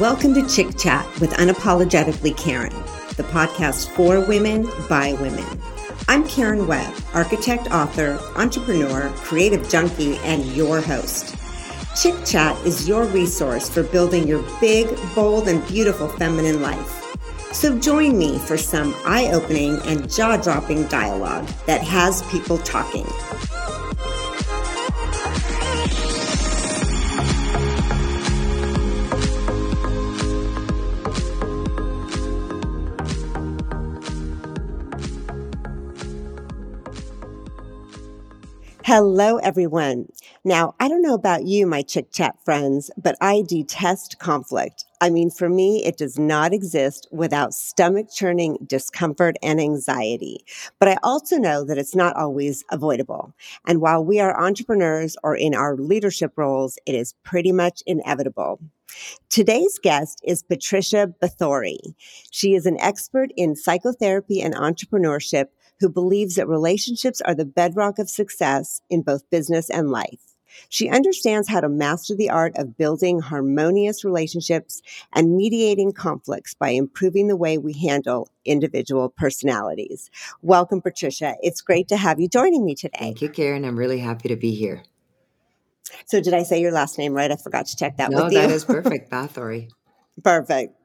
Welcome to Chick Chat with Unapologetically Karen, the podcast for women by women. I'm Karen Webb, architect, author, entrepreneur, creative junkie, and your host. Chick Chat is your resource for building your big, bold, and beautiful feminine life. So join me for some eye opening and jaw dropping dialogue that has people talking. Hello, everyone. Now, I don't know about you, my chick chat friends, but I detest conflict. I mean, for me, it does not exist without stomach churning discomfort and anxiety. But I also know that it's not always avoidable. And while we are entrepreneurs or in our leadership roles, it is pretty much inevitable. Today's guest is Patricia Bathory. She is an expert in psychotherapy and entrepreneurship who believes that relationships are the bedrock of success in both business and life. She understands how to master the art of building harmonious relationships and mediating conflicts by improving the way we handle individual personalities. Welcome, Patricia. It's great to have you joining me today. Thank you, Karen. I'm really happy to be here. So, did I say your last name right? I forgot to check that no, with you. that is perfect. Bathory. Perfect.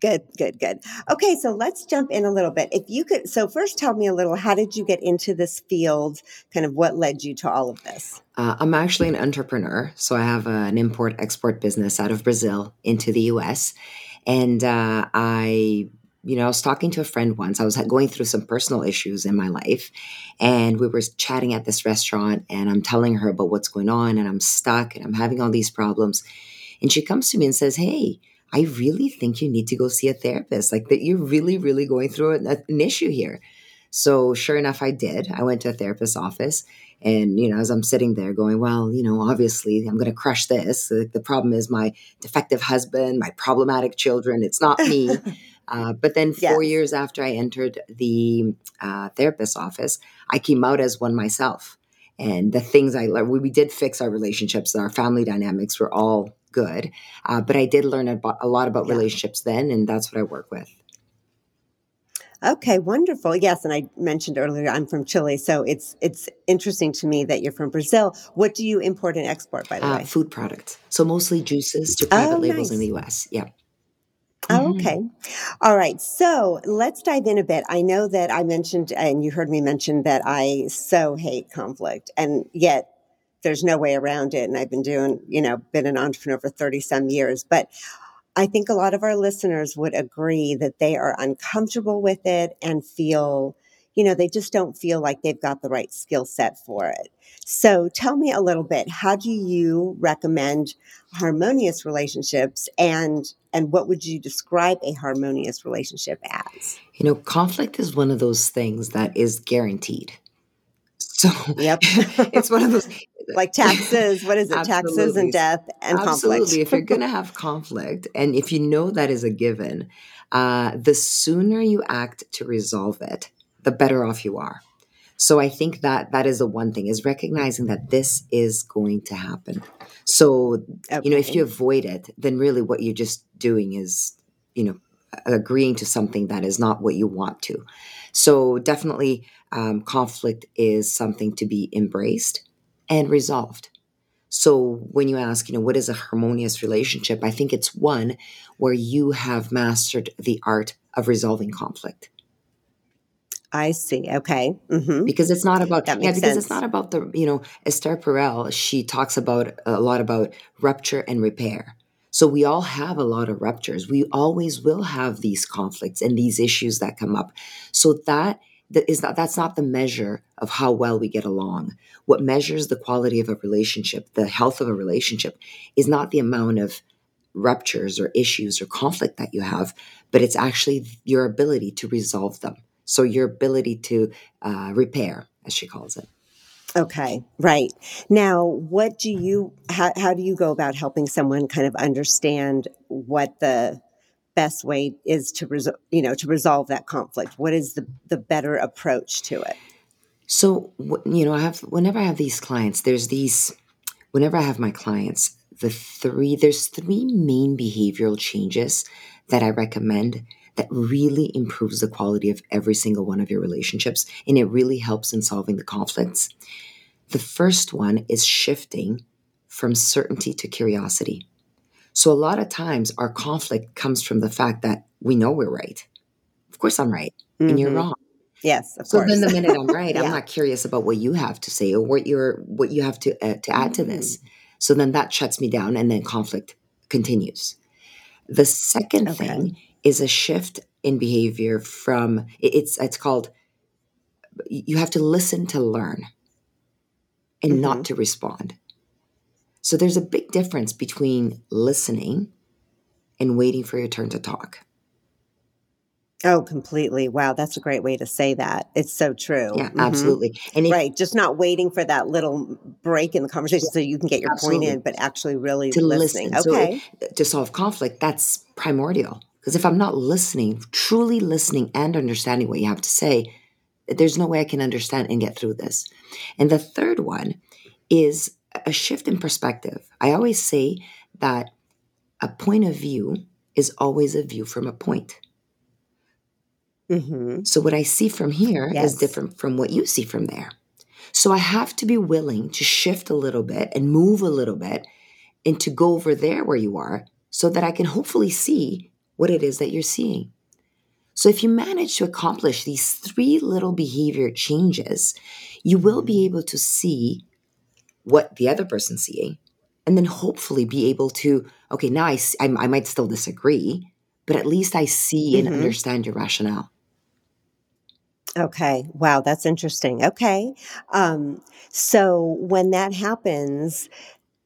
Good, good, good. Okay, so let's jump in a little bit. If you could, so first tell me a little, how did you get into this field? Kind of what led you to all of this? Uh, I'm actually an entrepreneur. So I have an import export business out of Brazil into the US. And uh, I, you know, I was talking to a friend once. I was going through some personal issues in my life. And we were chatting at this restaurant. And I'm telling her about what's going on. And I'm stuck and I'm having all these problems. And she comes to me and says, Hey, I really think you need to go see a therapist. Like that, you're really, really going through an, an issue here. So, sure enough, I did. I went to a therapist's office. And, you know, as I'm sitting there going, well, you know, obviously I'm going to crush this. The, problem is my defective husband, my problematic children. It's not me. uh, but then four yes. years after I entered the uh, therapist's office, I came out as one myself. And the things I learned, we, we did fix our relationships, our family dynamics were all good. Uh, but I did learn a, a lot about yeah. relationships then, and that's what I work with. Okay, wonderful. Yes, and I mentioned earlier I'm from Chile, so it's it's interesting to me that you're from Brazil. What do you import and export, by the uh, way? Food products. So mostly juices to private oh, labels nice. in the U.S. Yeah. Oh, mm-hmm. okay. All right. So let's dive in a bit. I know that I mentioned, and you heard me mention that I so hate conflict, and yet there's no way around it. And I've been doing, you know, been an entrepreneur for 30 some years. But I think a lot of our listeners would agree that they are uncomfortable with it and feel, you know, they just don't feel like they've got the right skill set for it. So tell me a little bit, how do you recommend harmonious relationships and and what would you describe a harmonious relationship as? You know, conflict is one of those things that is guaranteed. So yep. it's one of those like taxes. What is it? taxes and death and Absolutely. conflict. if you're going to have conflict, and if you know that is a given, uh, the sooner you act to resolve it, the better off you are. So I think that that is the one thing is recognizing that this is going to happen. So okay. you know, if you avoid it, then really what you're just doing is, you know, agreeing to something that is not what you want to. So definitely, um, conflict is something to be embraced and resolved. So when you ask, you know, what is a harmonious relationship? I think it's one where you have mastered the art of resolving conflict. I see. Okay. Mm-hmm. Because it's not about that yeah, because sense. it's not about the you know Esther Perel. She talks about a lot about rupture and repair. So we all have a lot of ruptures. We always will have these conflicts and these issues that come up. So that that is not that's not the measure of how well we get along. What measures the quality of a relationship the health of a relationship is not the amount of ruptures or issues or conflict that you have but it's actually your ability to resolve them. So your ability to uh, repair as she calls it. Okay, right. Now, what do you, how, how do you go about helping someone kind of understand what the best way is to resolve you know to resolve that conflict what is the the better approach to it so you know i have whenever i have these clients there's these whenever i have my clients the three, there's three main behavioral changes that I recommend that really improves the quality of every single one of your relationships. And it really helps in solving the conflicts. The first one is shifting from certainty to curiosity. So a lot of times our conflict comes from the fact that we know we're right. Of course I'm right mm-hmm. and you're mm-hmm. wrong. Yes, so course. So then the minute I'm right, yeah. I'm not curious about what you have to say or what you're what you have to uh, to add to this. Mm. So then that shuts me down and then conflict continues. The second okay. thing is a shift in behavior from it's it's called you have to listen to learn and mm-hmm. not to respond. So there's a big difference between listening and waiting for your turn to talk. Oh, completely. Wow, that's a great way to say that. It's so true. Yeah, mm-hmm. absolutely. And if, right, just not waiting for that little break in the conversation yeah, so you can get your absolutely. point in, but actually really to listening. Listen. Okay. So to solve conflict, that's primordial. Because if I'm not listening, truly listening and understanding what you have to say, there's no way I can understand and get through this. And the third one is a shift in perspective. I always say that a point of view is always a view from a point. Mm-hmm. So, what I see from here yes. is different from what you see from there. So, I have to be willing to shift a little bit and move a little bit and to go over there where you are so that I can hopefully see what it is that you're seeing. So, if you manage to accomplish these three little behavior changes, you will be able to see what the other person's seeing and then hopefully be able to okay now i i, I might still disagree but at least i see and mm-hmm. understand your rationale. Okay. Wow that's interesting. Okay. Um, so when that happens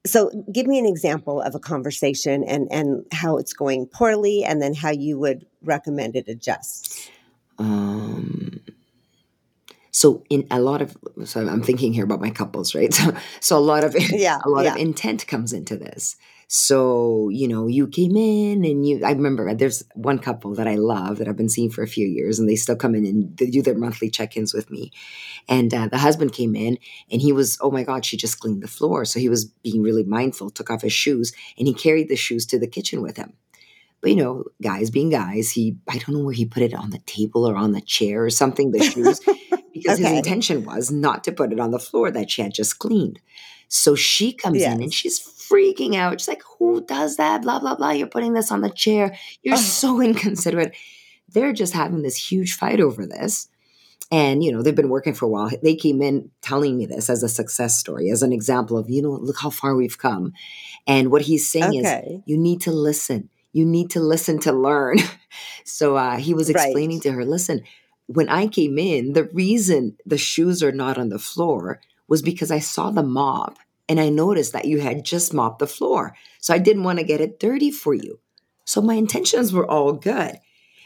so give me an example of a conversation and and how it's going poorly and then how you would recommend it adjusts. Um so in a lot of so i'm thinking here about my couples right? So, so a lot of yeah a lot yeah. of intent comes into this. So you know you came in and you i remember there's one couple that i love that i've been seeing for a few years and they still come in and they do their monthly check-ins with me. And uh, the husband came in and he was oh my god she just cleaned the floor. So he was being really mindful took off his shoes and he carried the shoes to the kitchen with him. But you know, guys being guys, he I don't know where he put it on the table or on the chair or something, the shoes. because okay. his intention was not to put it on the floor that she had just cleaned. So she comes yes. in and she's freaking out. She's like, Who does that? Blah, blah, blah. You're putting this on the chair. You're oh. so inconsiderate. They're just having this huge fight over this. And, you know, they've been working for a while. They came in telling me this as a success story, as an example of, you know, look how far we've come. And what he's saying okay. is, you need to listen. You need to listen to learn. so uh, he was explaining right. to her, listen, when I came in, the reason the shoes are not on the floor was because I saw the mop and I noticed that you had just mopped the floor. So I didn't want to get it dirty for you. So my intentions were all good.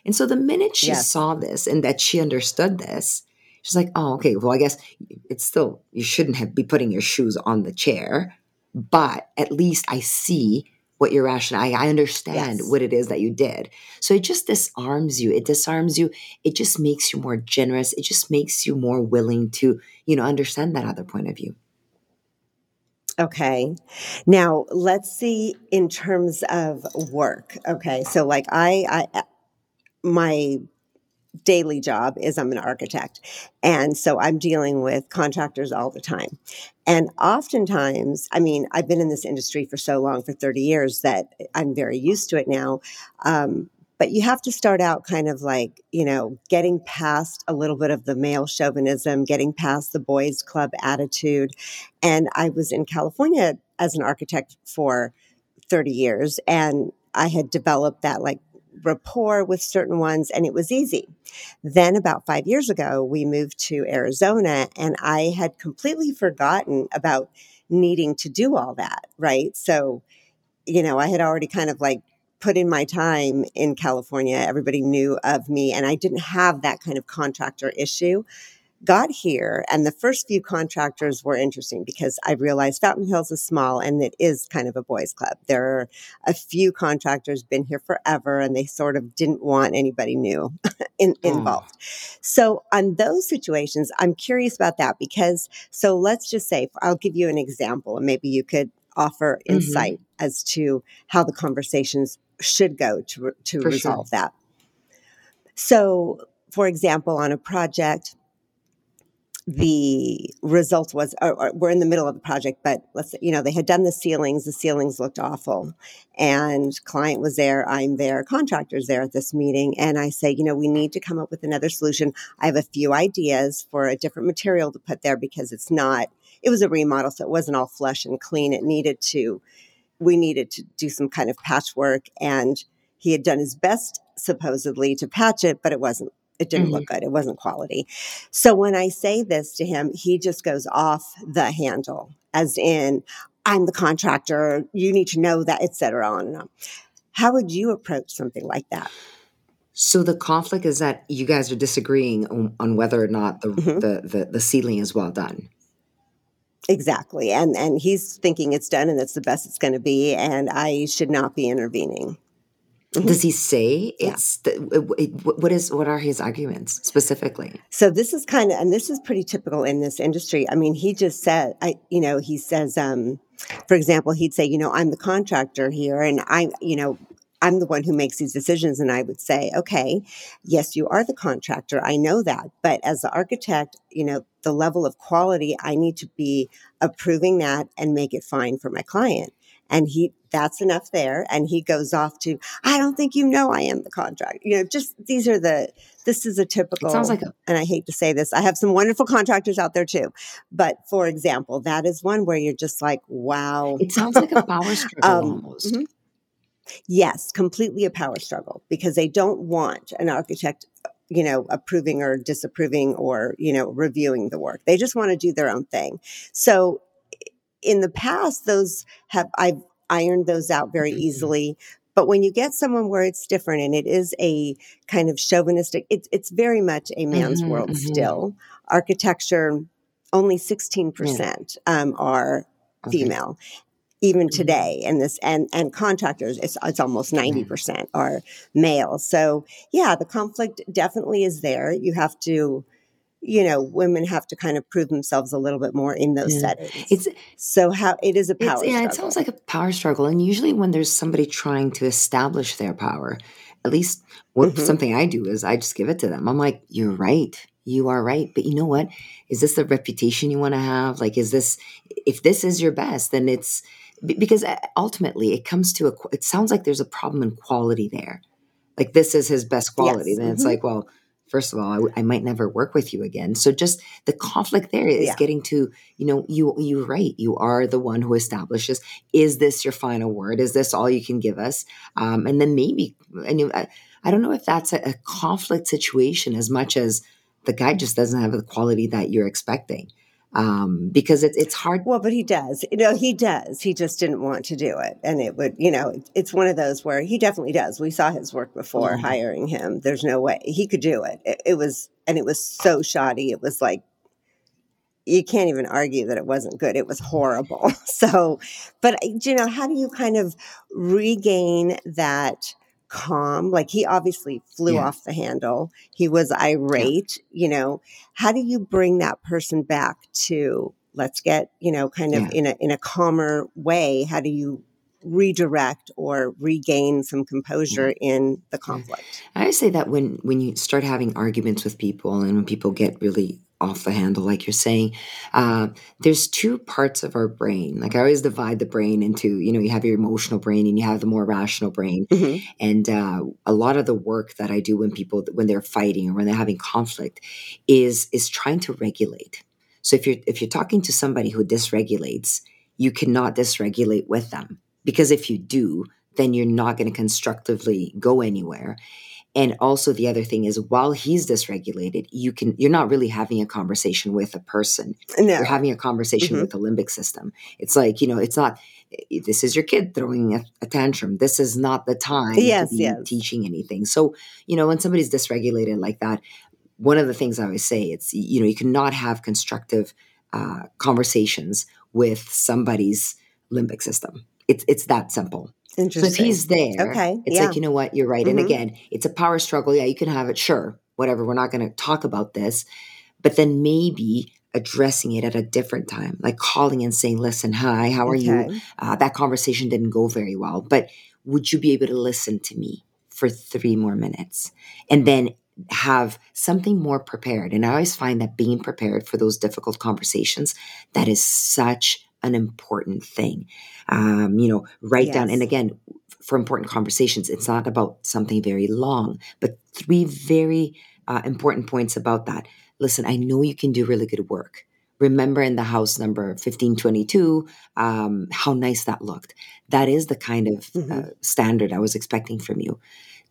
And so the minute she yes. saw this and that she understood this, she's like, oh, okay, well, I guess it's still, you shouldn't have be putting your shoes on the chair, but at least I see what your rationale. I, I understand yes. what it is that you did. So it just disarms you. It disarms you. It just makes you more generous. It just makes you more willing to, you know, understand that other point of view. Okay. Now let's see in terms of work. Okay. So like I, I, uh, my daily job is I'm an architect. And so I'm dealing with contractors all the time. And oftentimes, I mean, I've been in this industry for so long, for 30 years, that I'm very used to it now. Um, but you have to start out kind of like, you know, getting past a little bit of the male chauvinism, getting past the boys club attitude. And I was in California as an architect for 30 years and I had developed that like rapport with certain ones and it was easy. Then about five years ago, we moved to Arizona and I had completely forgotten about needing to do all that. Right. So, you know, I had already kind of like put in my time in California. Everybody knew of me and I didn't have that kind of contractor issue got here and the first few contractors were interesting because I realized Fountain Hills is small and it is kind of a boys club. There are a few contractors been here forever and they sort of didn't want anybody new in, oh. involved. So on those situations, I'm curious about that because so let's just say I'll give you an example and maybe you could offer Mhm. insight as to how the conversations should go to to For sure. resolve that. So, for example, on a project, the result was or, or we're in the middle of the project but let's say, you know they had done the ceilings the ceilings looked awful. Mm. And client was there i'm there contractors there at this meeting and i say you know we need to come up with another solution. I have a few ideas for a different material to put there because it's not it was a remodel so it wasn't all flush and clean. It needed to we needed to do some kind of patchwork and he had done his best supposedly to patch it but it wasn't it didn't Mhm. look good it wasn't quality so when I say this to him, he just goes off the handle, as in, I'm the contractor, you need to know that, et cetera, on and on. How would you approach something like that? So the conflict is that you guys are disagreeing on, on whether or not the, Mhm. the, the the ceiling is well done. Exactly. And and he's thinking it's done and it's the best it's going to be, and I should not be intervening. Mhm. Does he say Yeah. it's the, it, what is what are his arguments specifically? So this is kind of, and this is pretty typical in this industry. I mean, he just said, I, you know, he says, um, for example, he'd say, you know, I'm the contractor here, and I'm, you know, I'm the one who makes these decisions. And I would say, okay, yes, you are the contractor. I know that, but as the architect, you know, the level of quality, I need to be approving that and make it fine for my client. And he, that's enough there. And he goes off to, I don't think you know I am the contractor. You know, just these are the, this is a typical It sounds like a and I hate to say this, I have some wonderful contractors out there too. But for example, that is one where you're just like, wow. it sounds like a power struggle Um, almost. mhm. Yes, completely a power struggle because they don't want an architect, you know, approving or disapproving or, you know, reviewing the work. They just want to do their own thing. So in the past, those have, I've ironed those out very Mhm. easily. But when you get someone where it's different and it is a kind of chauvinistic, it's, it's very much a man's Mhm, world mhm. still. Architecture, only 16% um, are Okay. female even Mhm. today and this and and contractors it's, it's almost 90% are male so yeah the conflict definitely is there you have to you know women have to kind of prove themselves a little bit more in those Yeah. settings It's so how it is a It's, power yeah, struggle it sounds like a power struggle. And usually, when there's somebody trying to establish their power, at least what Mhm. something I do is I just give it to them. I'm like, "You're right. You are right. But you know what? Is this the reputation you want to have? Like, is this if this is your best, then it's because uh, ultimately it comes to a. It sounds like there's a problem in quality there. Like this is his best quality. Yes. Then it's Mhm. like, well, first of all, I, w- I might never work with you again. So just the conflict there is Yeah. getting to you know you you're right you are the one who establishes is this your final word is this all you can give us um, and then maybe and you, I, I don't know if that's a, a conflict situation as much as the guy just doesn't have the quality that you're expecting um, because it's it's hard well but he does you know he does he just didn't want to do it and it would you know it's one of those where he definitely does we saw his work before Mhm. hiring him there's no way he could do it. it it was and it was so shoddy it was like you can't even argue that it wasn't good. It was horrible. So, but you know, how do you kind of regain that calm? Like he obviously flew Yeah. off the handle. He was irate, you know. How do you bring that person back to let's get, you know, kind of Yeah. in a in a calmer way? How do you redirect or regain some composure in the conflict? I always say that when when you start having arguments with people and when people get really off the handle, like you're saying, uh, there's two parts of our brain. Like I always divide the brain into, you know, you have your emotional brain and you have the more rational brain. Mhm. And uh, a lot of the work that I do when people when they're fighting or when they're having conflict is is trying to regulate. So if you're if you're talking to somebody who dysregulates, you cannot dysregulate with them because if you do, then you're not going to constructively go anywhere. And also the other thing is while he's dysregulated, you can you're not really having a conversation with a person. No. You're having a conversation Mhm. with the limbic system. It's like, you know, it's not eh, this is your kid throwing a, a tantrum. This is not the time Yes, to be yes. teaching anything. So, you know, when somebody's dysregulated like that, one of the things I always say, it's you know, you cannot have constructive uh, conversations with somebody's limbic system. It's it's that simple. So Interesting. if he's there, Okay, it's yeah. like, you know what, you're right. And Mhm. again, it's a power struggle. Yeah, you can have it, sure, whatever. We're not going to talk about this. But then maybe addressing it at a different time, like calling and saying, listen, hi, how are you? Uh, that conversation didn't go very well, but would you be able to listen to me for three more minutes? And then have something more prepared. And I always find that being prepared for those difficult conversations, that is such an important thing. Um, you know, write down, and again, for important conversations, it's not about something very long, but three very uh, important points about that. Listen, I know you can do really good work. Remember in the house number 1522, um, how nice that looked. That is the kind of hmm uh, standard I was expecting from you.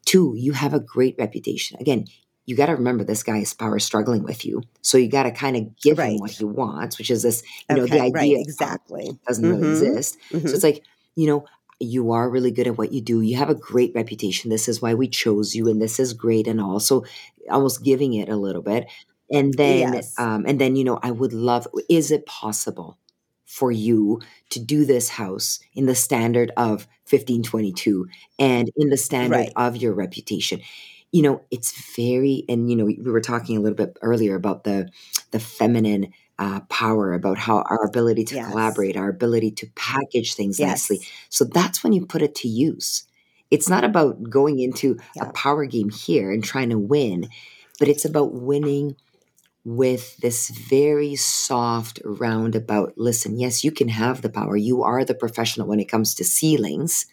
Two, you have a great reputation. Again, you got to remember this guy is power struggling with you. So you got to kind of give him what he wants, which is this, you know, the Okay. Right. idea of Exactly. doesn't really hmm exist. So hmm it's like, you know, you are really good at what you do. You have a great reputation. This is why we chose you, and this is great, and all. also almost giving it a little bit. And then, Yes. um, and then, you know, I would love. Is it possible for you to do this house in the standard of fifteen twenty two and in the standard Right. of your reputation? You know, it's very, and you know, we were talking a little bit earlier about the the feminine uh, power, about how our ability to Yes. collaborate, our ability to package things nicely. So that's when you put it to use. It's not about going into a power game here and trying to win, but it's about winning with this very soft roundabout listen yes you can have the power you are the professional when it comes to ceilings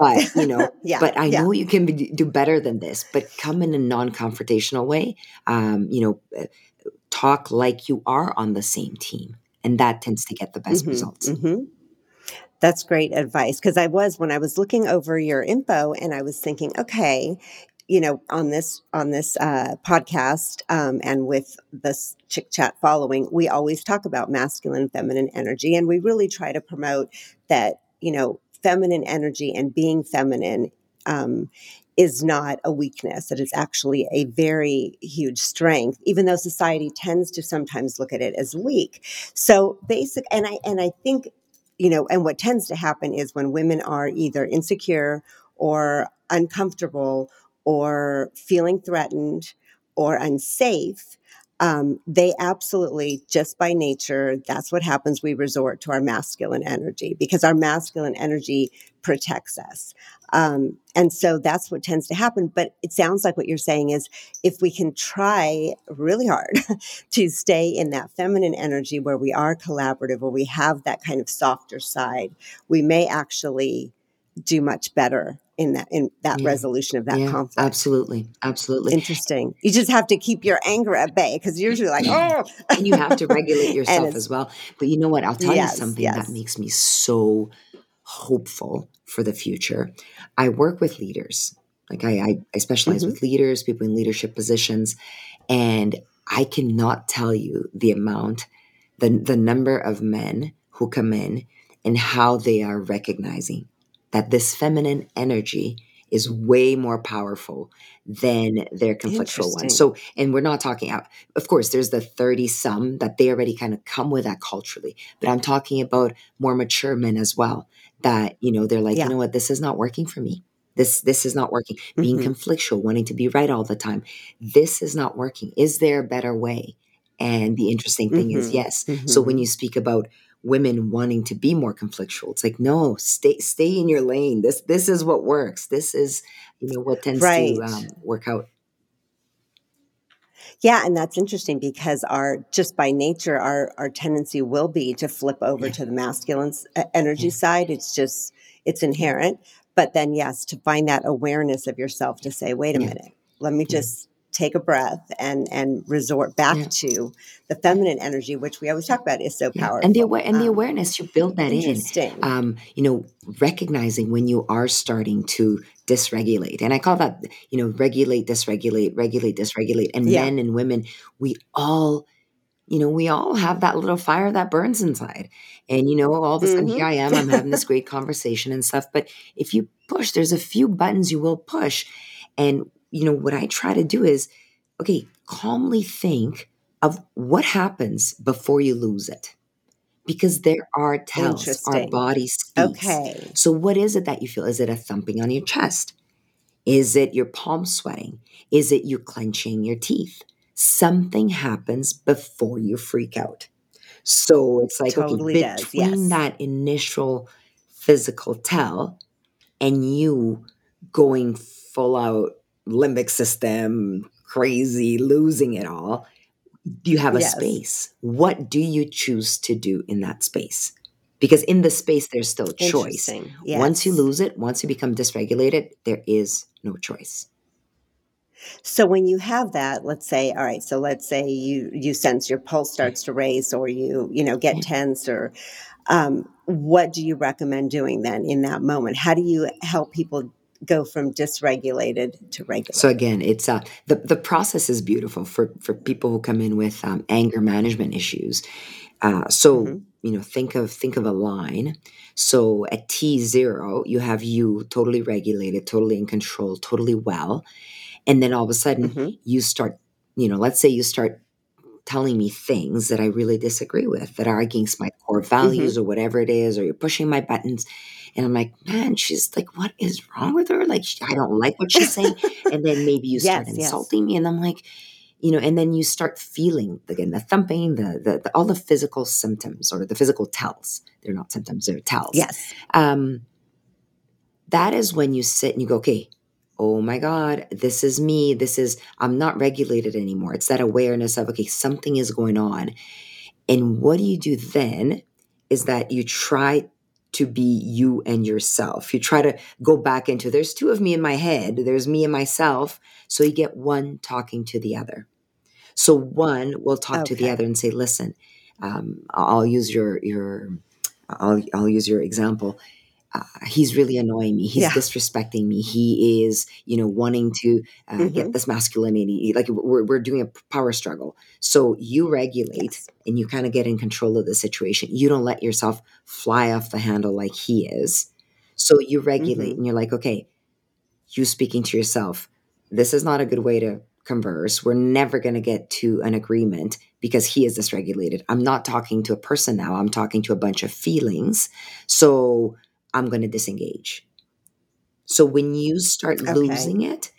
but you know yeah. but i Yeah. know you can be, do better than this but come in a non-confrontational way um, you know uh, talk like you are on the same team and that tends to get the best hmm results hmm That's great advice because I was when I was looking over your info and I was thinking, okay, you know, on this on this uh, podcast um, and with this chick chat following, we always talk about masculine, feminine energy, and we really try to promote that you know, feminine energy and being feminine. Um, is not a weakness. It is actually a very huge strength, even though society tends to sometimes look at it as weak. So basic, and I and I think you know, and what tends to happen is when women are either insecure or uncomfortable or feeling threatened or unsafe, um, they absolutely, just by nature, that's what happens. We resort to our masculine energy because our masculine energy protects us. Um, and so that's what tends to happen. But it sounds like what you're saying is if we can try really hard to stay in that feminine energy where we are collaborative, where we have that kind of softer side, we may actually do much better in that in that yeah. resolution of that yeah conflict. absolutely absolutely. Interesting. You just have to keep your anger at bay because you're usually like, oh, and you have to regulate yourself as well. But you know what? I'll tell you yes, something that makes me so hopeful for the future. I work with leaders. Like i i, I specialize hmm with leaders people in leadership positions and i cannot tell you the amount the the number of men who come in and how they are recognizing that this feminine energy is way more powerful than their conflictual one. So, and we're not talking out, of course, there's the 30 some that they already kind of come with that culturally, but I'm talking about more mature men as well that, you know, they're like, you know what, this is not working for me. This this is not working. Being hmm conflictual, wanting to be right all the time. This is not working. Is there a better way? And the interesting thing is, hmm yes. So when hmm you speak about women wanting to be more conflictual, it's like, no, stay stay in your lane. This this is what works. This is, you know, what tends to um, work out. Yeah, and that's interesting because our just by nature, our our tendency will be to flip over Yeah, to the masculine energy yeah, side. It's just it's inherent. But then, yes, to find that awareness of yourself to say, wait a yeah, minute, let me just take a breath and and resort back yeah, to the feminine energy, which we always talk about is so Yeah, and the powerful. aware and the Um, awareness you build that in, um, you know, recognizing when you are starting to dysregulate, and I call that, you know, regulate, dysregulate, regulate, dysregulate, and Yeah. men and women, we all, you know, we all have that little fire that burns inside, and you know, all of a sudden here I am, I'm having this great conversation and stuff, but if you push, there's a few buttons you will push, and you know, what I try to do is, okay, calmly think of what happens before you lose it because there are tells our body speaks Okay. so what is it that you feel is it a thumping on your chest is it your palms sweating is it you clenching your teeth something happens before you freak out. So it's like Totally okay, does. between Yes. that initial physical tell and you going full out limbic system, crazy, losing it all, you have a Yes. space. What do you choose to do in that space? Because in the space, there's still choice. Interesting. Once you lose it, once you become dysregulated, there is no choice. So when you have that, let's say, all right, so let's say you you sense your pulse starts to race or you, you know, get Yeah. tense or um, what do you recommend doing then in that moment? How do you help people go from dysregulated to regulated. So again, it's uh, the the process is beautiful for for people who come in with um, anger management issues. Uh, so hmm you know, think of think of a line. So at T zero, you have you totally regulated, totally in control, totally well, and then all of a sudden hmm you start. You know, let's say you start telling me things that I really disagree with, that are against my core hmm values or whatever it is, or you're pushing my buttons. And I'm like, man, she's like, what is wrong with her? Like, I don't like what she's saying. And then maybe you start yes, yes. insulting me. And I'm like, you know, and then you start feeling again the thumping, the, the, the all the physical symptoms or the physical tells. They're not symptoms, they're tells. Yes. Um, that is when you sit and you go, okay, oh my God, this is me. This is, I'm not regulated anymore. It's that awareness of, okay, something is going on. And what do you do then is that you try to be you and yourself. You try to go back into, there's two of me in my head, there's me and myself. So you get one talking to the other. So one will talk to the other and say, listen, um, I'll use your, your, I'll, I'll use your example uh, he's really annoying me. He's Yeah. disrespecting me. He is, you know, wanting to uh, get hmm this masculinity. Like we're, we're doing a power struggle. So you regulate Yes. and you kind of get in control of the situation. You don't let yourself fly off the handle like he is. So you regulate hmm and you're like, okay, you speaking to yourself, this is not a good way to converse. We're never going to get to an agreement because he is dysregulated. I'm not talking to a person now, I'm talking to a bunch of feelings. So I'm going to disengage. So when you start Okay. losing it,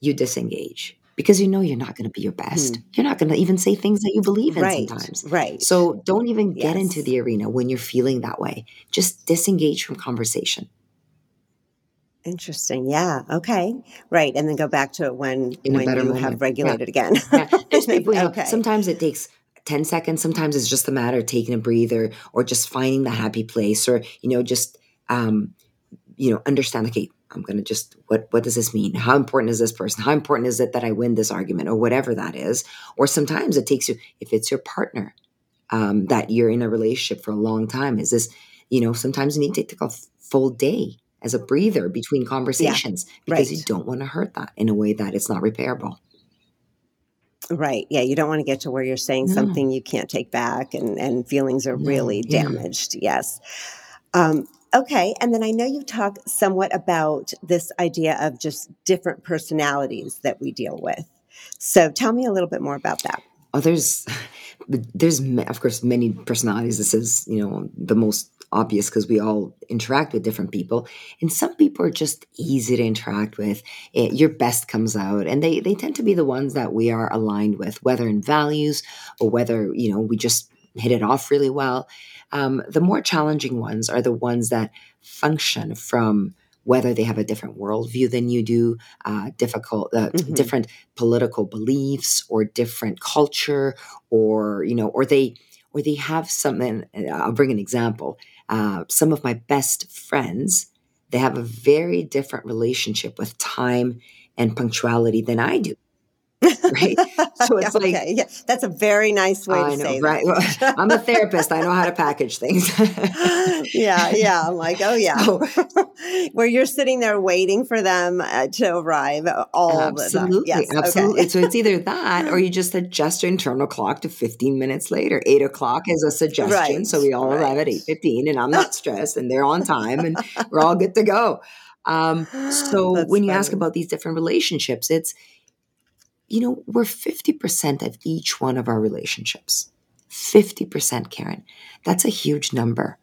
you disengage because you know you're not going to be your best. Hmm. You're not going to even say things that you believe in Right. sometimes. Right. So don't even get into the arena when you're feeling that way. Just disengage from conversation Interesting. Yeah. Okay. Right. And then go back to it when in when you have moment. Yeah. regulated again. Yeah. There's people, you know, okay. sometimes it takes 10 seconds. Sometimes it's just a matter of taking a breather or just finding the happy place or, you know, just, um, you know, understand, okay, I'm going to just, what, what does this mean? How important is this person? How important is it that I win this argument or whatever that is? Or sometimes it takes you, if it's your partner, um, that you're in a relationship for a long time, is this, you know, sometimes you need to take a full day as a breather between Yeah. conversations because you don't want to hurt that in a way that it's not repairable. Right. Yeah. You don't want to get to where you're saying No, something you can't take back and, and feelings are really yeah. damaged. Yes. Um, okay. And then I know you talk somewhat about this idea of just different personalities that we deal with. So tell me a little bit more about that. Oh, there's, there's of course many personalities. This is you know the most obvious because we all interact with different people, and some people are just easy to interact with. Eh, your best comes out, and they they tend to be the ones that we are aligned with, whether in values or whether you know we just hit it off really well. Um, the more challenging ones are the ones that function from whether they have a different worldview than you do, uh, difficult, uh, hmm different political beliefs, or different culture, or you know, or they or they have something. uh, I'll bring an example. Uh, some of my best friends, they have a very different relationship with time and punctuality than I do. Right? So it's like. Yeah. That's a very nice way to I know, say right? Well. I'm a therapist. I know how to package things. yeah. Yeah. I'm like, oh, yeah. so Where you're sitting there waiting for them uh, to arrive all the time. Absolutely, Yes. absolutely. Okay. So it's either that or you just adjust your internal clock to 15 minutes later. Eight o'clock is a suggestion. So we all arrive at 8.15 and I'm not stressed and they're on time and we're all good to go. Um, so That's when you ask about these different relationships, it's, you know, we're 50% of each one of our relationships. 50%, Karen. That's a huge number.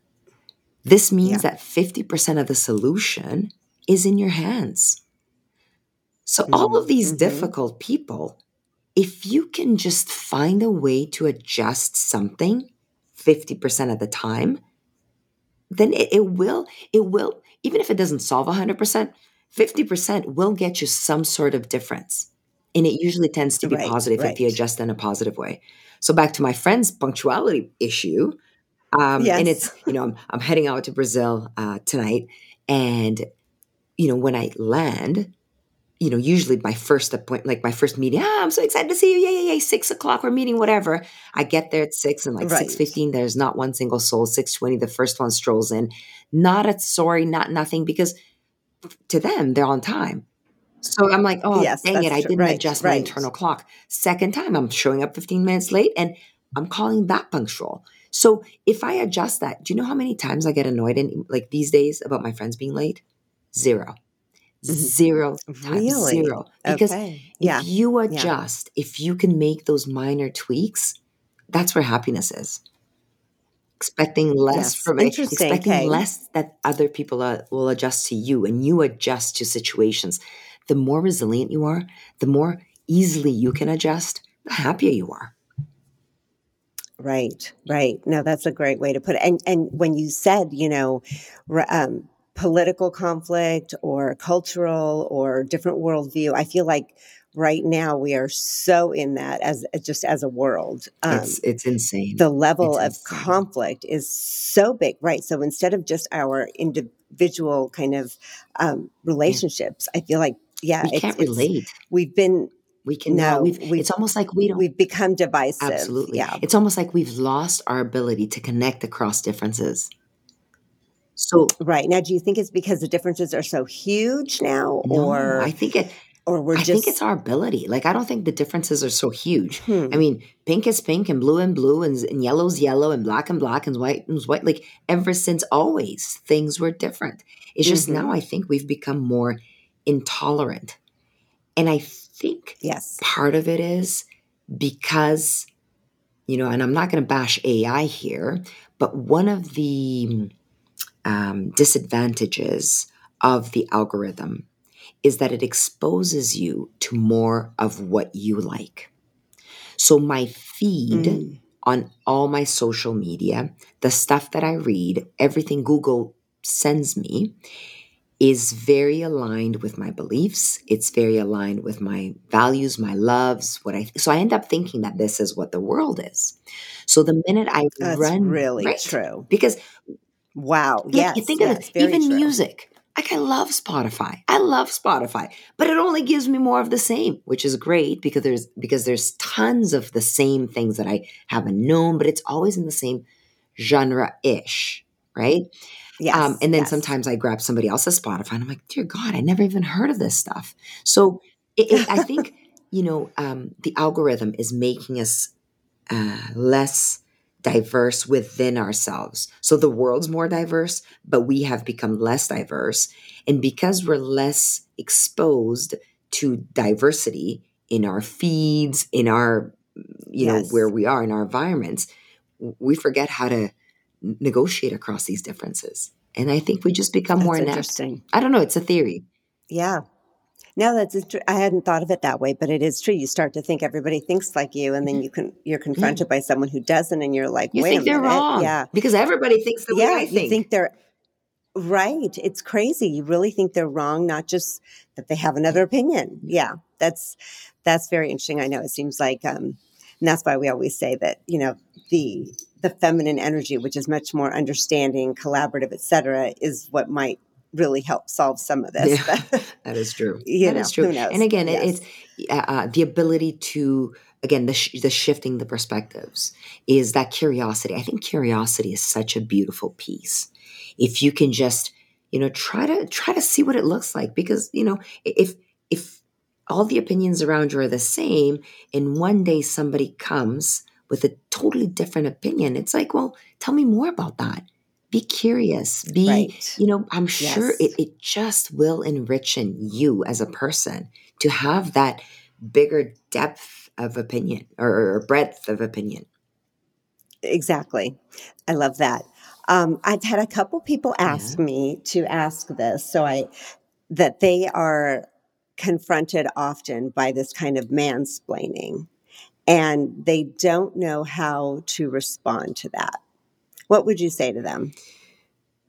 This means Yeah. that 50% of the solution is in your hands. So all hmm of these hmm difficult people if you can just find a way to adjust something 50% of the time, then it, it will, it will, even if it doesn't solve 100%, 50% will get you some sort of difference. And it usually tends to be Right, positive if you adjust in a positive way. So back to my friend's punctuality issue. Um, and it's, you know, I'm, I'm heading out to Brazil uh, tonight. And, you know, when I land, you know, usually my first appointment, like my first meeting, ah, I'm so excited to see you. Yeah, yeah, yeah. Six o'clock, we're meeting, whatever. I get there at six and like Right. six fifteen, there's not one single soul. Six twenty, the first one strolls in. Not a sorry, not nothing, because to them, they're on time. So I'm like, oh Yes, dang it, I didn't Right, adjust my internal clock. Second time, I'm showing up 15 minutes late and I'm calling that punctual. So if I adjust that, do you know how many times I get annoyed in like these days about my friends being late? Zero. Mhm. Zero times. Really? Zero. Because Okay. Yeah. if you Yeah. adjust, if you can make those minor tweaks, that's where happiness is. Expecting less Yes. from Interesting. expecting Okay. less that other people uh, will adjust to you, and you adjust to situations. The more resilient you are, the more easily you can adjust, the happier you are. Right, right. No, that's a great way to put it. And and when you said, you know, um, political conflict or cultural or different worldview, I feel like right now we are so in that as just as a world. Um, It's it's insane. the level It's of insane. conflict is so big, right? So instead of just our individual kind of um, relationships, I feel like yeah, we can't relate. we've been We can no, We've, we've it's almost like we don't. we've become divisive. Absolutely. Yeah, It's almost like we've lost our ability to connect across differences. So right. Now, do you think it's because the differences are so huge now, no, or I think it. or we're I just think it's our ability. Like I don't think the differences are so huge. hmm, I mean, pink is pink and blue and blue and, and yellow's yellow and black and black and white and white. Like ever since always, things were different. It's just hmm now I think we've become more intolerant. And I think yes, part of it is because, you know, and I'm not going to bash AI here, but one of the um, disadvantages of the algorithm is that it exposes you to more of what you like. So my feed mm, on all my social media, the stuff that I read, everything Google sends me is very aligned with my beliefs. It's very aligned with my values, my loves, what I so I end up thinking that this is what the world is. So the minute I that's run really right true. because Wow. like you Yes, of it, even true. music. Like I love Spotify. I love Spotify, but it only gives me more of the same, which is great because there's because there's tons of the same things that I haven't known, but it's always in the same genre-ish, right? Um, and then yes. sometimes I grab somebody else's Spotify and I'm like, dear God, I never even heard of this stuff. So it, it, I think, you know, um, the algorithm is making us uh, less diverse within ourselves. So the world's more diverse, but we have become less diverse. And because we're less exposed to diversity in our feeds, in our, you know, where we are in our environments, we forget how to negotiate across these differences. And I think we just become more That's inept. interesting. I don't know. It's a theory. Yeah. No, that's inter- I hadn't thought of it that way, but it is true. You start to think everybody thinks like you, and then mm-hmm. you can you're mm-hmm. confronted by someone who doesn't, and you're like, You wait think a they're wrong yeah, because everybody thinks the way yeah. I You think. think they're right. It's crazy. You really think they're wrong, not just that they have another opinion. Mm-hmm. Yeah, that's that's very interesting. I know it seems like, um, and that's why we always say that you know the the feminine energy, which is much more understanding, collaborative, etc., is what might really help solve some of this. Yeah. But That is true. you That know, is true. And again, Yes. it's uh, uh, the ability to again the sh- the shifting the perspectives is that curiosity. I think curiosity is such a beautiful piece. If you can just you know try to try to see what it looks like, because you know if if all the opinions around you are the same, and one day somebody comes with a totally different opinion, it's like, well, tell me more about that. Be curious. Be Right. you know, I'm sure Yes. it, it just will enrichen you as a person to have that bigger depth of opinion or, or breadth of opinion. Exactly. I love that. Um, I've had a couple people ask Yeah. me to ask this, so I that they are confronted often by this kind of mansplaining and they don't know how to respond to that. What would you say to them?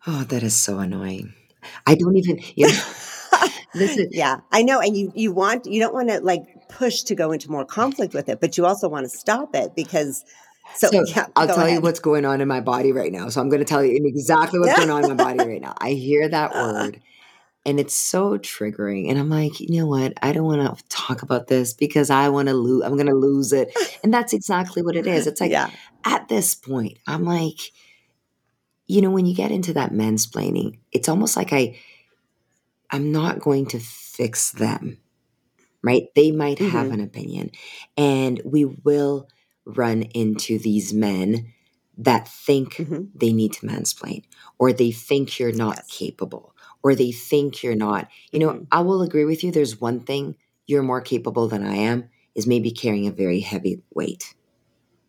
Oh, that is so annoying. I don't even, this is, yeah, I know. And you, you want, you don't want to like push to go into more conflict with it, but you also want to stop it because so, so yeah, I'll tell ahead. you what's going on in my body right now. So I'm going to tell you exactly what's going on in my body right now. I hear that word and it's so triggering. And I'm like, you know what? I don't want to talk about this because I want to lose. I'm going to lose it. And that's exactly what it is. It's like yeah. at this point, I'm like, you know, when you get into that mansplaining, it's almost like I, I'm not going to fix them, right? They might mm-hmm. have an opinion, and we will run into these men that think mm-hmm. they need to mansplain or they think you're not yes. capable or they think you're not. You know, mm-hmm. I will agree with you. There's one thing you're more capable than I am is maybe carrying a very heavy weight.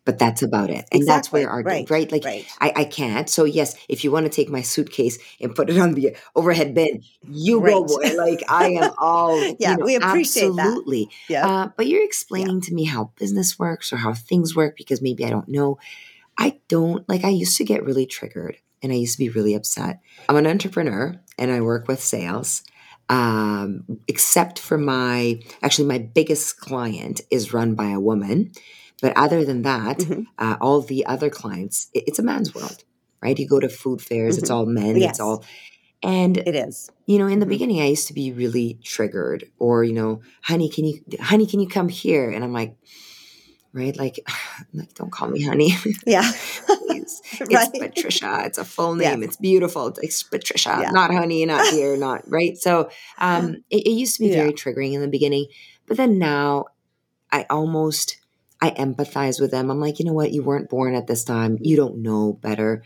But that's about it. And exactly. that's where our right. right? Like right. I, I can't. So yes, if you want to take my suitcase and put it on the overhead bin, you right. go boy. Like I am all Yeah, you know, we appreciate absolutely. that. Yeah. Uh, but you're explaining yeah. to me how business works or how things work because maybe I don't know. I don't like I used to get really triggered and I used to be really upset. I'm an entrepreneur and I work with sales. Um, except for my, actually, my biggest client is run by a woman. But other than that, mm-hmm. uh, all the other clients, it, it's a man's world, right? You go to food fairs, mm-hmm. it's all men, yes. it's all, and it is. You know, in the mm-hmm. beginning, I used to be really triggered, or you know, honey, can you, honey, can you come here? And I'm like, right? Like, like don't call me honey. Yeah. Please. right. It's Patricia. It's a full name. It's beautiful. It's Patricia, yeah. not honey, not dear, not right. So um it, it used to be very triggering in the beginning. But then now I almost I empathize with them. I'm like, you know what? You weren't born at this time. You don't know better.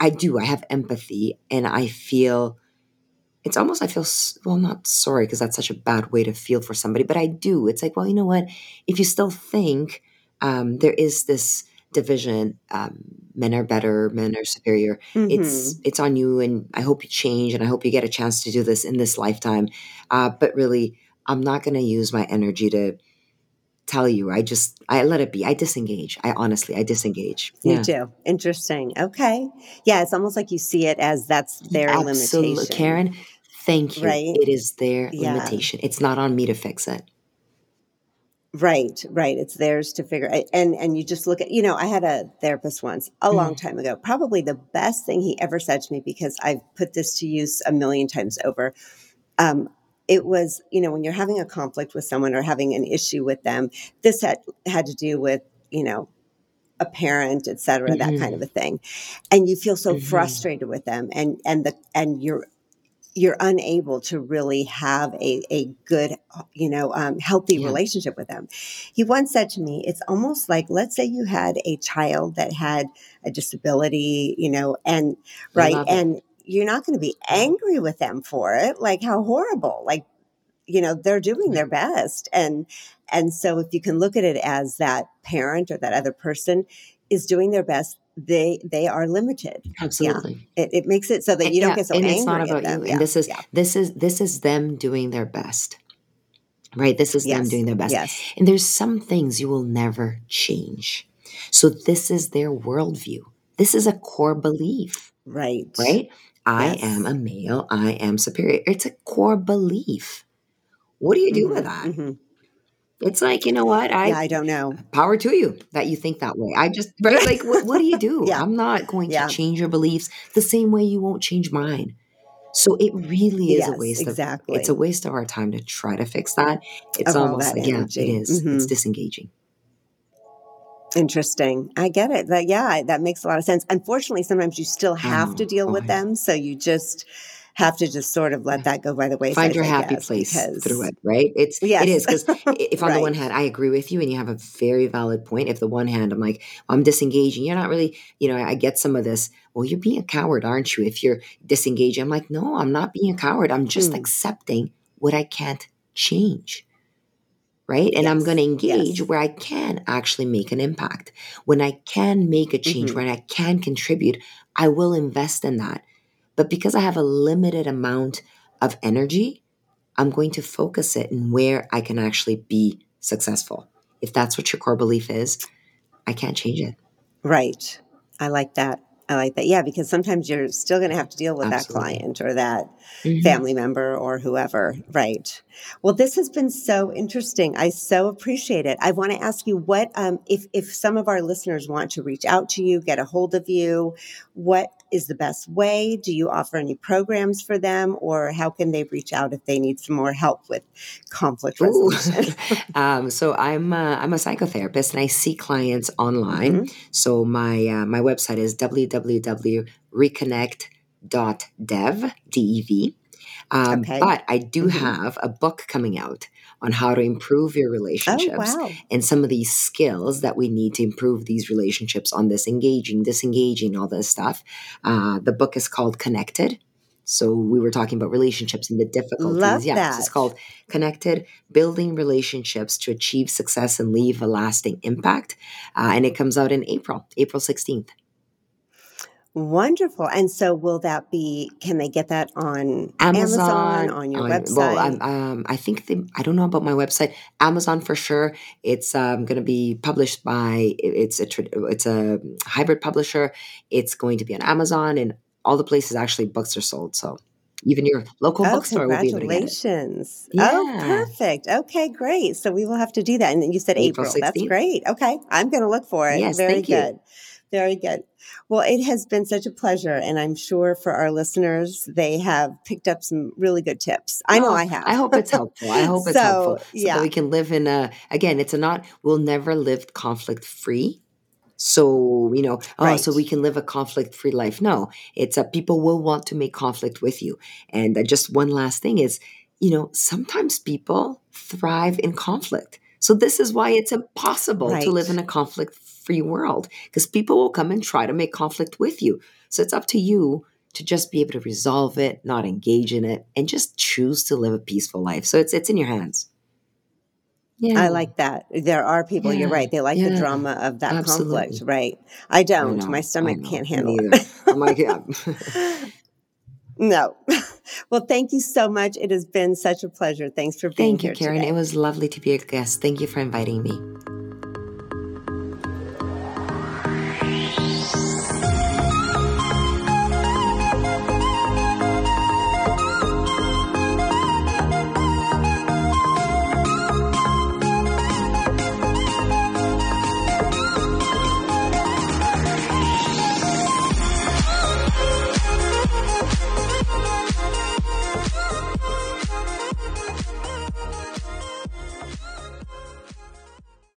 I do. I have empathy and I feel it's almost I feel well not sorry because that's such a bad way to feel for somebody, but I do. It's like, well, you know what? If you still think um, there is this division, um, men are better, men are superior. Mm-hmm. It's it's on you, and I hope you change, and I hope you get a chance to do this in this lifetime. Uh, but really, I'm not going to use my energy to tell you. I just I let it be. I disengage. I honestly I disengage. You do. Interesting. Okay. Yeah, it's almost like you see it as that's their Absolutely. limitation. Karen, Thank you. Right? It is their yeah. limitation. It's not on me to fix it. Right, right. It's theirs to figure and and you just look at you know, I had a therapist once a long mm. time ago. Probably the best thing he ever said to me because I've put this to use a million times over. Um, it was, you know, when you're having a conflict with someone or having an issue with them, this had had to do with, you know, a parent, et cetera, mm-hmm. that kind mm-hmm. of a thing. And you feel so mm-hmm. frustrated with them and and the and you're you're unable to really have a, a good, you know, um, healthy yeah. relationship with them. He once said to me, it's almost like, let's say you had a child that had a disability, you know, and right. And you're not going to be angry with them for it. Like how horrible, like, you know, they're doing their best. And, and so if you can look at it as that parent or that other person is doing their best, they they are limited. Absolutely, yeah. it, it, makes it so that you don't yeah, get so and angry. it's not about you. Yeah. And this is this is this is them doing their best. Right, this is yes. them doing their best. Yes. And there's some things you will never change. So this is their worldview. This is a core belief. Right. Right. I yes. am a male. I am superior. It's a core belief. What do you do mm-hmm. with that? Mm-hmm. It's like, you know what? I, yeah, I don't know. Power to you that you think that way. I just, right? Like, what, what do you do? yeah. I'm not going to change your beliefs the same way you won't change mine. So it really is yes, a waste exactly. of it's a waste of our time to try to fix that. It's of almost like, yeah, it is. Mm-hmm. It's disengaging. Interesting. I get it. That yeah, that makes a lot of sense. Unfortunately, sometimes you still have to deal oh, with yeah. them, so you just have to just sort of let that go by the wayside. Find your happy guess, place because, through it, right? It's yes. it is because if on right. the one hand I agree with you and you have a very valid point, if the one hand I'm like I'm disengaging, you're not really, you know, I get some of this. Well, you're being a coward, aren't you? If you're disengaging, I'm like, no, I'm not being a coward. I'm just mm. accepting what I can't change right? And yes. I'm going to engage yes. where I can actually make an impact. When I can make a change, mm-hmm. when I can contribute, I will invest in that. But because I have a limited amount of energy, I'm going to focus it in where I can actually be successful. If that's what your core belief is, I can't change it. Right. I like that. I like that. Yeah, because sometimes you're still going to have to deal with Absolutely. that client or that Mhm. family member or whoever. Right. Well, this has been so interesting. I so appreciate it. I want to ask you what um, if if some of our listeners want to reach out to you, get a hold of you, what is the best way? Do you offer any programs for them, or how can they reach out if they need some more help with conflict resolution? um, so I'm a, I'm a psychotherapist and I see clients online. Mhm. So my uh, my website is www.reconnect.dev, D-E-V. Um, Okay. But I do Mhm. have a book coming out on how to improve your Oh, relationships wow. and some of these skills that we need to improve these relationships on this engaging, disengaging, all this stuff. Uh, the book is called Connected. So we were talking about relationships and the difficulties. Love yeah, so it's called Connected: Building Relationships to Achieve Success and Leave a Lasting Impact. Uh, and it comes out in April, April sixteenth. Wonderful. And so will that be, can they get that on Amazon, Amazon on your on website? well, um, um, I think they, I don't know about my website. Amazon for sure. It's um, going to be published by it's a it's a hybrid publisher. It's going to be on Amazon and all the places actually books are sold. So even your local Oh, bookstore will be able to get it. congratulations. Oh, perfect. Okay, great. So we will have to do that. And then you said April April. That's great. Okay. I'm going to look for it. Yes, Very thank you. Very good. Well, it has been such a pleasure. And I'm sure for our listeners, they have picked up some really good tips. I know Oh, I have. I hope it's helpful. I hope it's So, helpful. So yeah. that we can live in a again, it's a not we'll never live conflict free. So, you know, oh, so we can live a conflict free life. No, it's a people will want to make conflict with you. And uh, just one last thing is, you know, sometimes people thrive in conflict. So this is why it's impossible to live in a conflict free world because people will come and try to make conflict with you. So it's up to you to just be able to resolve it, not engage in it, and just choose to live a peaceful life. So it's it's in your hands. Yeah. I like that. There are people, you're right. They like the drama of that conflict, right? I I don't. know. My stomach know. can't handle it. I'm like, yeah. no. Well, thank you so much. It has been such a pleasure. Thanks for being thank here. Thank you, Karen. Today. It was lovely to be a guest. Thank you for inviting me.